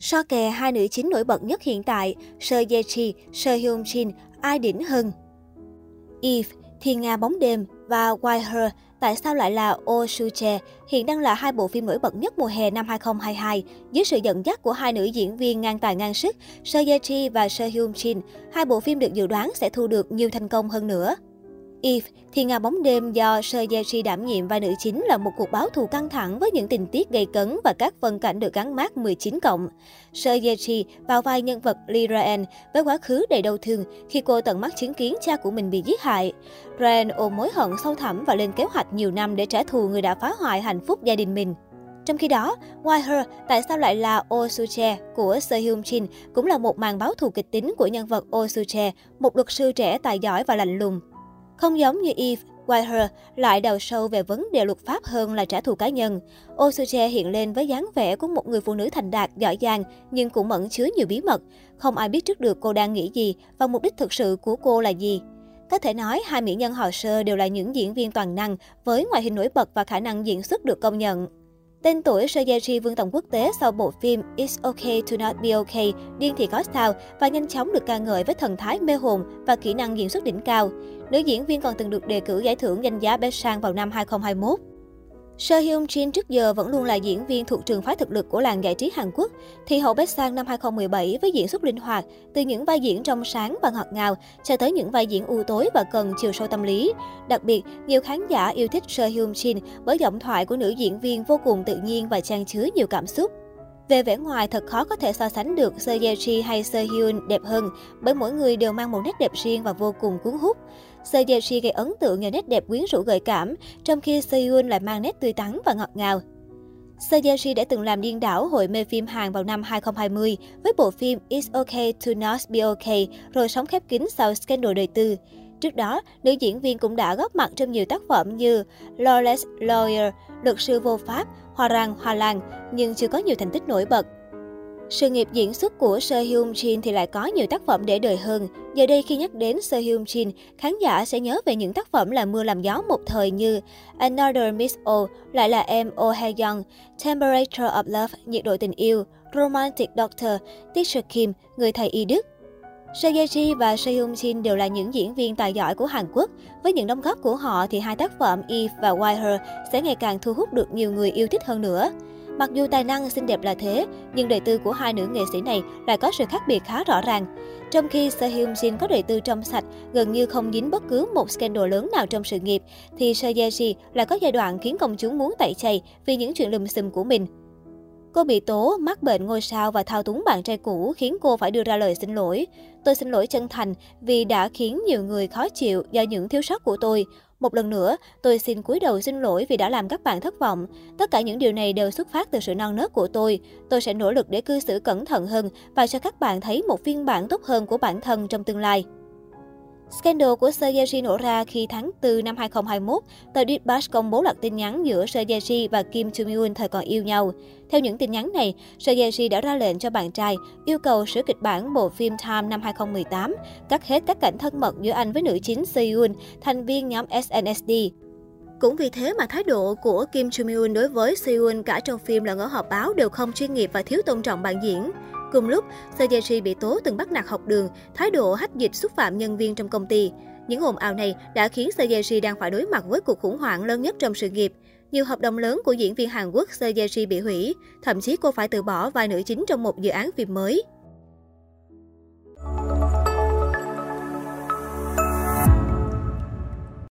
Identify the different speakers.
Speaker 1: So kè hai nữ chính nổi bật nhất hiện tại, Seo Ye Ji, Seo Hyun Jin, ai đỉnh hơn? Eve, Thiên Nga bóng đêm và Why Her, tại sao lại là Oh Soo Che, hiện đang là hai bộ phim nổi bật nhất mùa hè năm 2022 dưới sự dẫn dắt của hai nữ diễn viên ngang tài ngang sức, Seo Ye Ji và Seo Hyun Jin. Hai bộ phim được dự đoán sẽ thu được nhiều thành công hơn nữa. Eve, thì ngà bóng đêm do Seo Ye Ji đảm nhiệm vai nữ chính là một cuộc báo thù căng thẳng với những tình tiết gây cấn và các phân cảnh được gắn mát 19 cộng. Seo Ye Ji vào vai nhân vật Lee Ryan với quá khứ đầy đau thương khi cô tận mắt chứng kiến cha của mình bị giết hại. Ryan ôm mối hận sâu thẳm và lên kế hoạch nhiều năm để trả thù người đã phá hoại hạnh phúc gia đình mình. Trong khi đó, Why Her, tại sao lại là Oh Soo Che của Seo Hyun Jin cũng là một màn báo thù kịch tính của nhân vật Oh Soo Che, một luật sư trẻ tài giỏi và lạnh lùng. Không giống như Eve, Whiteher lại đào sâu về vấn đề luật pháp hơn là trả thù cá nhân. Osuche hiện lên với dáng vẻ của một người phụ nữ thành đạt, giỏi giang, nhưng cũng mẫn chứa nhiều bí mật. Không ai biết trước được cô đang nghĩ gì và mục đích thực sự của cô là gì. Có thể nói, hai mỹ nhân họ sơ đều là những diễn viên toàn năng, với ngoại hình nổi bật và khả năng diễn xuất được công nhận. Tên tuổi Seo vương tầm quốc tế sau bộ phim It's Okay to Not Be Okay, Điên thì có sao và nhanh chóng được ca ngợi với thần thái mê hồn và kỹ năng diễn xuất đỉnh cao. Nữ diễn viên còn từng được đề cử giải thưởng danh giá Best Sang vào năm 2021. Seo Hyun Jin trước giờ vẫn luôn là diễn viên thuộc trường phái thực lực của làng giải trí Hàn Quốc. Thì hậu Bách Sang năm 2017 với diễn xuất linh hoạt, từ những vai diễn trong sáng và ngọt ngào cho tới những vai diễn u tối và cần chiều sâu tâm lý. Đặc biệt, nhiều khán giả yêu thích Seo Hyun Jin bởi giọng thoại của nữ diễn viên vô cùng tự nhiên và trang chứa nhiều cảm xúc. Về vẻ ngoài, thật khó có thể so sánh được Seo Ye Ji hay Seo Hyun đẹp hơn, bởi mỗi người đều mang một nét đẹp riêng và vô cùng cuốn hút. Seo Ye Ji gây ấn tượng nhờ nét đẹp quyến rũ gợi cảm, trong khi Seo Hyun lại mang nét tươi tắn và ngọt ngào. Seo Ye Ji đã từng làm điên đảo hội mê phim Hàn vào năm 2020 với bộ phim It's Okay to Not Be Okay, rồi sống khép kín sau scandal đời tư. Trước đó, nữ diễn viên cũng đã góp mặt trong nhiều tác phẩm như Lawless Lawyer, Luật sư vô pháp, Hoa răng, Hoa lan, nhưng chưa có nhiều thành tích nổi bật. Sự nghiệp diễn xuất của Seo Hyun Jin thì lại có nhiều tác phẩm để đời hơn. Giờ đây khi nhắc đến Seo Hyun Jin, khán giả sẽ nhớ về những tác phẩm là mưa làm gió một thời như Another Miss O, lại là em Oh Hae Young, Temperature of Love, nhiệt độ tình yêu, Romantic Doctor, Teacher Kim, người thầy y đức. Seo Ye Ji và Seo Hyun Jin đều là những diễn viên tài giỏi của Hàn Quốc. Với những đóng góp của họ thì hai tác phẩm Eve và Why Her sẽ ngày càng thu hút được nhiều người yêu thích hơn nữa. Mặc dù tài năng xinh đẹp là thế, nhưng đời tư của hai nữ nghệ sĩ này lại có sự khác biệt khá rõ ràng. Trong khi Seo Hyun Jin có đời tư trong sạch, gần như không dính bất cứ một scandal lớn nào trong sự nghiệp, thì Seo Ye Ji lại có giai đoạn khiến công chúng muốn tẩy chay vì những chuyện lùm xùm của mình. Cô bị tố mắc bệnh ngôi sao và thao túng bạn trai cũ khiến cô phải đưa ra lời xin lỗi. Tôi xin lỗi chân thành vì đã khiến nhiều người khó chịu do những thiếu sót của tôi. Một lần nữa, tôi xin cúi đầu xin lỗi vì đã làm các bạn thất vọng. Tất cả những điều này đều xuất phát từ sự non nớt của tôi. Tôi sẽ nỗ lực để cư xử cẩn thận hơn và cho các bạn thấy một phiên bản tốt hơn của bản thân trong tương lai. Scandal của Seo nổ ra khi tháng 4 năm 2021, tờ Dispatch công bố loạt tin nhắn giữa Seo và Kim Jong Un thời còn yêu nhau. Theo những tin nhắn này, Seo đã ra lệnh cho bạn trai yêu cầu sửa kịch bản bộ phim Time năm 2018, cắt hết các cảnh thân mật giữa anh với nữ chính Seo thành viên nhóm SNSD. Cũng vì thế mà thái độ của Kim Jong Un đối với Seo cả trong phim lẫn ở họp báo đều không chuyên nghiệp và thiếu tôn trọng bạn diễn. Cùng lúc, Seo bị tố từng bắt nạt học đường, thái độ hách dịch xúc phạm nhân viên trong công ty. Những ồn ào này đã khiến Seo đang phải đối mặt với cuộc khủng hoảng lớn nhất trong sự nghiệp. Nhiều hợp đồng lớn của diễn viên Hàn Quốc Seo bị hủy, thậm chí cô phải từ bỏ vai nữ chính trong một dự án phim mới.